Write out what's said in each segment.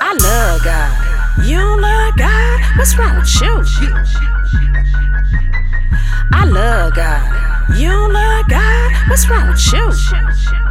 I love God. You love God? What's wrong with you? I love God. You love God? What's wrong with you?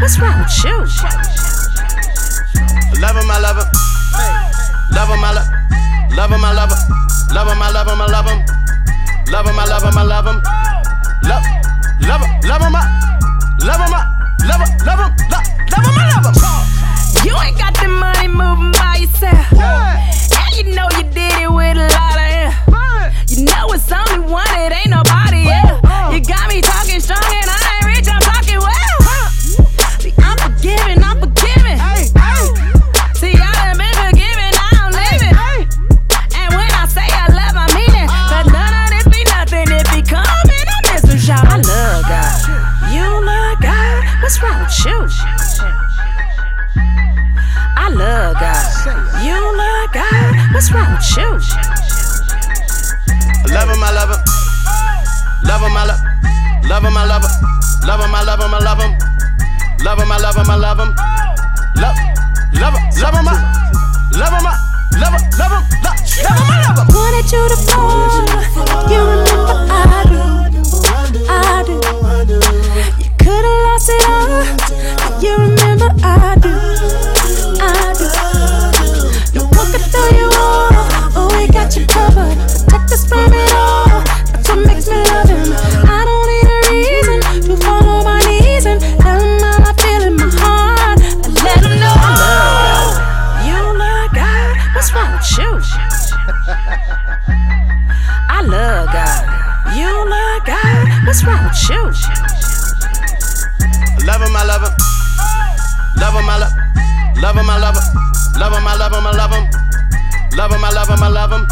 What's wrong with you? Love him, I love him. Love him, I love Love him, I love him. Love him, I love him, I love him. Love him, I love him, I love him. Love, love him, love him, I love him, I love him, love him, love, him, love him. God. You love God? What's wrong with you? Love him, I love him. Love him, I love. Love him, I love him. Love him, I love him, I love him. Love him, I love him, I love him. Love, love him, love him, I love him, I love him, love him, love, love him, I love him. Wanted you to fall. You What's wrong with you? I love God. You love God? What's wrong with you? Love him, I love him. Love him, I love. Love him, I love him. Love him, I love him, I love him. Love him, I love him, I love him.